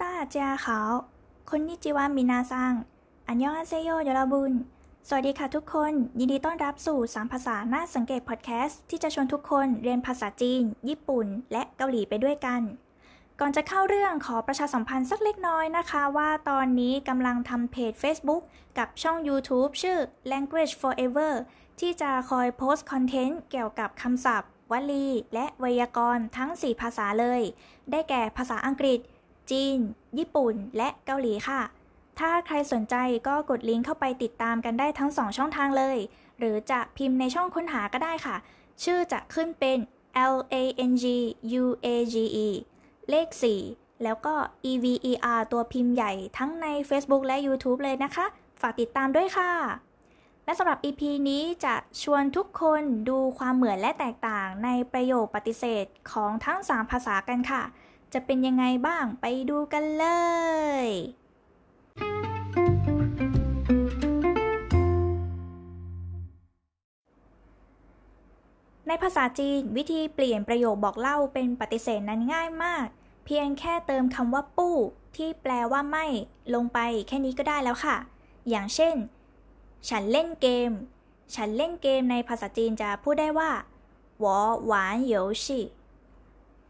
大家好 こんにちは皆さん 안녕하세요 여러분 สวัสดีค่ะทุกคน ยินดีต้อนรับสู่ 3 ภาษาน่าสังเกตพอดแคสต์ที่จะชวนทุกคนเรียนภาษาจีน ญี่ปุ่น และเกาหลีไปด้วยกัน ก่อนจะเข้าเรื่องขอประชาสัมพันธ์สักเล็กน้อยนะคะ ว่าตอนนี้กำลังทำเพจ Facebook กับช่อง YouTube ชื่อ Language Forever ที่จะคอยโพสต์คอนเทนต์เกี่ยวกับคำศัพท์ วลี และไวยากรณ์ทั้ง 4 ภาษาเลย ได้แก่ภาษาอังกฤษ จีน ญี่ปุ่น และเกาหลีค่ะ ถ้าใครสนใจก็กดลิงก์เข้าไปติดตามกันได้ทั้ง 2 ช่องทางเลย หรือจะพิมพ์ในช่องค้นหาก็ได้ค่ะ ชื่อจะขึ้นเป็น L A N G U A G E เลข 4 แล้วก็ E V E R ตัวพิมพ์ใหญ่ทั้งใน Facebook และ YouTube เลยนะคะ ฝากติดตามด้วยค่ะ และสำหรับ EP นี้จะชวนทุกคนดูความเหมือนและแตกต่างในประโยคปฏิเสธของทั้ง 3 ภาษากันค่ะ จะเป็นยังไงบ้างไปดูกันเลย ในภาษาจีนวิธีเปลี่ยนประโยคบอกเล่าเป็นปฏิเสธนั้นง่ายมาก เพียงแค่เติมคำว่าปู้ ที่แปลว่าไม่ ลงไปแค่นี้ก็ได้แล้วค่ะ อย่างเช่น ฉันเล่นเกม ฉันเล่นเกมในภาษาจีนจะพูดได้ว่า我玩游戏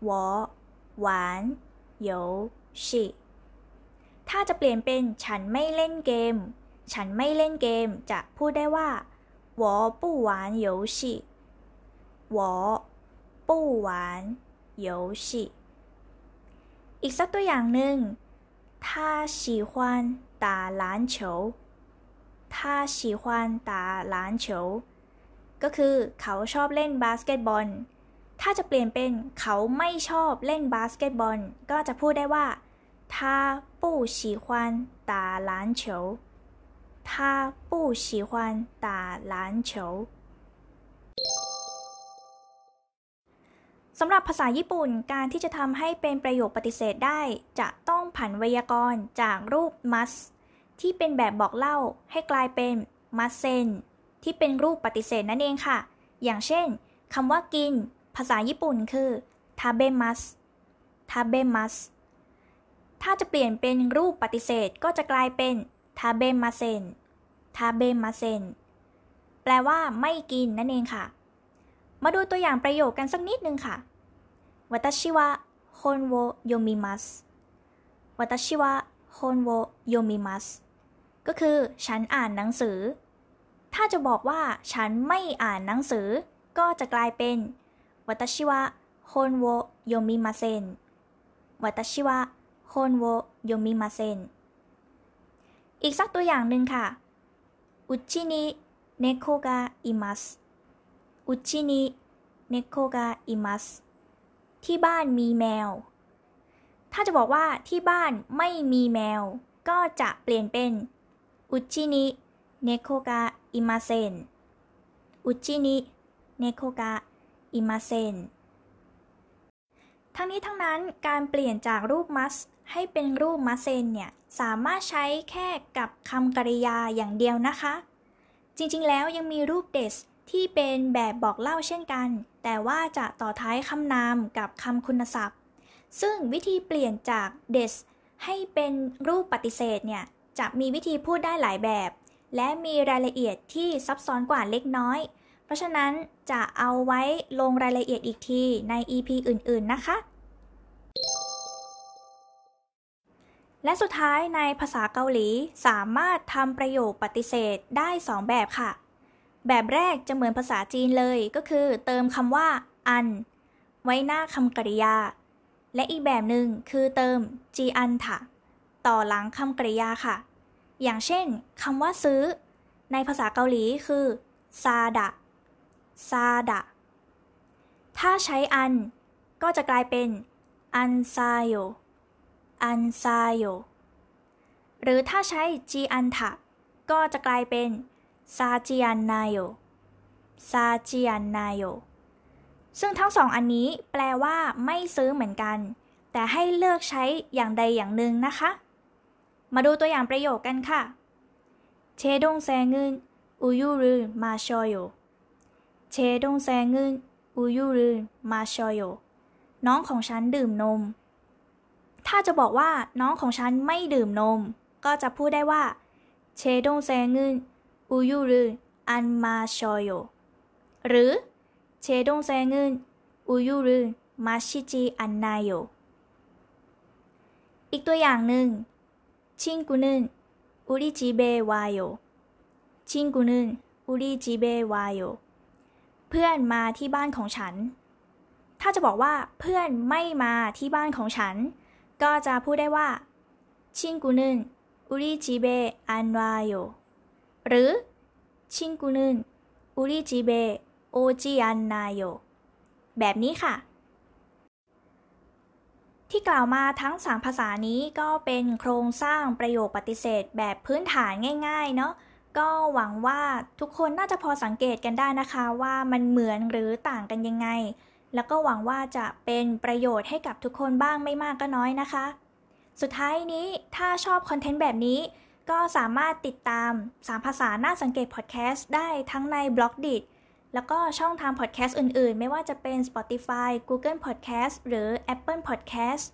我 玩游戏ถ้าจะเปลี่ยนเป็นฉันไม่เล่นเกม ฉันไม่เล่นเกมจะพูดได้ว่า我不玩游戏我不玩游戏อีกสักตัวอย่างหนึ่ง他喜欢打篮球他喜欢打篮球ก็คือเขาชอบเล่นบาสเกตบอล ถ้าจะเปลี่ยนเป็นเขาไม่ชอบเล่นบาสเกตบอล ก็จะพูดได้ว่า他不喜欢打篮球他不喜欢打篮球สำหรับภาษาญี่ปุ่นการที่จะทำให้เป็นประโยคปฏิเสธได้ จะต้องผันไวยากรณ์จากรูป must ที่เป็นแบบบอกเล่าให้กลายเป็น must sen ที่เป็นรูปปฏิเสธนั่นเองค่ะ อย่างเช่นคำว่ากิน ภาษาญี่ปุ่นคือ tabemas tabemas ถ้าจะเปลี่ยนเป็นรูปปฏิเสธก็จะกลายเป็น tabemasen tabemasen แปลว่าไม่กินนั่นเองค่ะ มาดูตัวอย่างประโยคกันสักนิดนึงค่ะวัตชิวะฮอนโวโยมิมัสวัตชิวะฮอนโวโยมิมัสก็คือฉันอ่านหนังสือ ถ้าจะบอกว่าฉันไม่อ่านหนังสือ ก็จะกลายเป็น วัตชิวะฮอนโวโยมิมาเซนวัตชิวะฮอนโวโยมิมาเซนอีกสักตัวอย่างหนึ่งค่ะうちに猫がいます うちに猫がいますที่บ้านมีแมว ถ้าจะบอกว่าที่บ้านไม่มีแมว ก็จะเปลี่ยนเป็นうちに猫がいません うちに猫がいませんทั้งนี้ทั้งนั้นการเปลี่ยนจากรูป must ให้เป็นรูป must เนี่ย สามารถใช้แค่กับคำกริยาอย่างเดียวนะคะ จริงๆแล้วยังมีรูป des ที่เป็นแบบบอกเล่าเช่นกัน แต่ว่าจะต่อท้ายคำนามกับคำคุณศัพท์ ซึ่งวิธีเปลี่ยนจาก des ให้เป็นรูปปฏิเสธเนี่ย จะมีวิธีพูดได้หลายแบบ และมีรายละเอียดที่ซับซ้อนกว่าเล็กน้อย ราะฉะนั้นจะเอาไว้ลงรายละเอียดอีกทีใน EP อื่น ๆ นะคะ และสุดท้ายในภาษาเกาหลีสามารถทำประโยคปฏิเสธได้ 2 แบบค่ะ แบบแรกจะเหมือนภาษาจีนเลยก็คือเติมคำว่า อัน ไว้หน้าคำกริยา และอีกแบบหนึ่งคือเติมจีอันถะต่อหลังคำกริยาค่ะ อย่างเช่นคำว่าซื้อ ในภาษาเกาหลีคือซาดะ ซาดะ ถ้าใช้อัน ก็จะกลายเป็นอันซาโยอันซาโยหรือถ้าใช้จีอันทะก็จะกลายเป็นซาจิอันนายโยซาจิอันนายโยซึ่งทั้งสองอันนี้แปลว่าไม่ซื้อเหมือนกัน แต่ให้เลือกใช้อย่างใดอย่างหนึ่งนะคะ มาดูตัวอย่างประโยคกันค่ะเชดงแซงึนอุยุรุมาชอโย เชดงแซงึนอุยุรุมาชอยโยน้องของฉันดื่มนม ถ้าจะบอกว่าน้องของฉันไม่ดื่มนม ก็จะพูดได้ว่าเชดงแซงึนอุยูรุอันมาชอยโยหรือเชดงแซงึนอุยูรุมาชิจิอันนายโยอีกตัวอย่างหนึ่งชิงกุนึนอุริจิเบวายโยชิงกุนึนอุริจิเบวายโย เพื่อนมาที่บ้านของฉัน ถ้าจะบอกว่าเพื่อนไม่มาที่บ้านของฉัน ก็จะพูดได้ว่าชิงกุนึนอุริจิเบอันวาโยหรือชิงกุนึนอุริจิเบโอจิอันนาโยแบบนี้ค่ะ ที่กล่าวมาทั้ง 3 ภาษานี้ก็เป็นโครงสร้างประโยคปฏิเสธแบบพื้นฐานง่าย ๆ เนาะ ก็หวังว่าทุกคนน่าจะพอสังเกตกันได้นะคะว่ามันเหมือนหรือต่างกันยังไง แล้วก็หวังว่าจะเป็นประโยชน์ให้กับทุกคนบ้างไม่มากก็น้อยนะคะ สุดท้ายนี้ถ้าชอบคอนเทนต์แบบนี้ ก็สามารถติดตาม 3 ภาษาน่าสังเกตพอดแคสต์ได้ทั้งใน Blockdit แล้วก็ช่องทางพอดแคสต์อื่นๆ ไม่ว่าจะเป็น Spotify Google Podcast หรือ Apple Podcast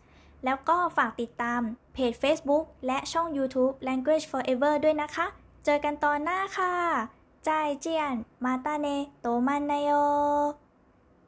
แล้วก็ฝากติดตามเพจ Facebook และช่อง YouTube Language Forever ด้วยนะคะ เจอกันตอนหน้าค่ะ再见 また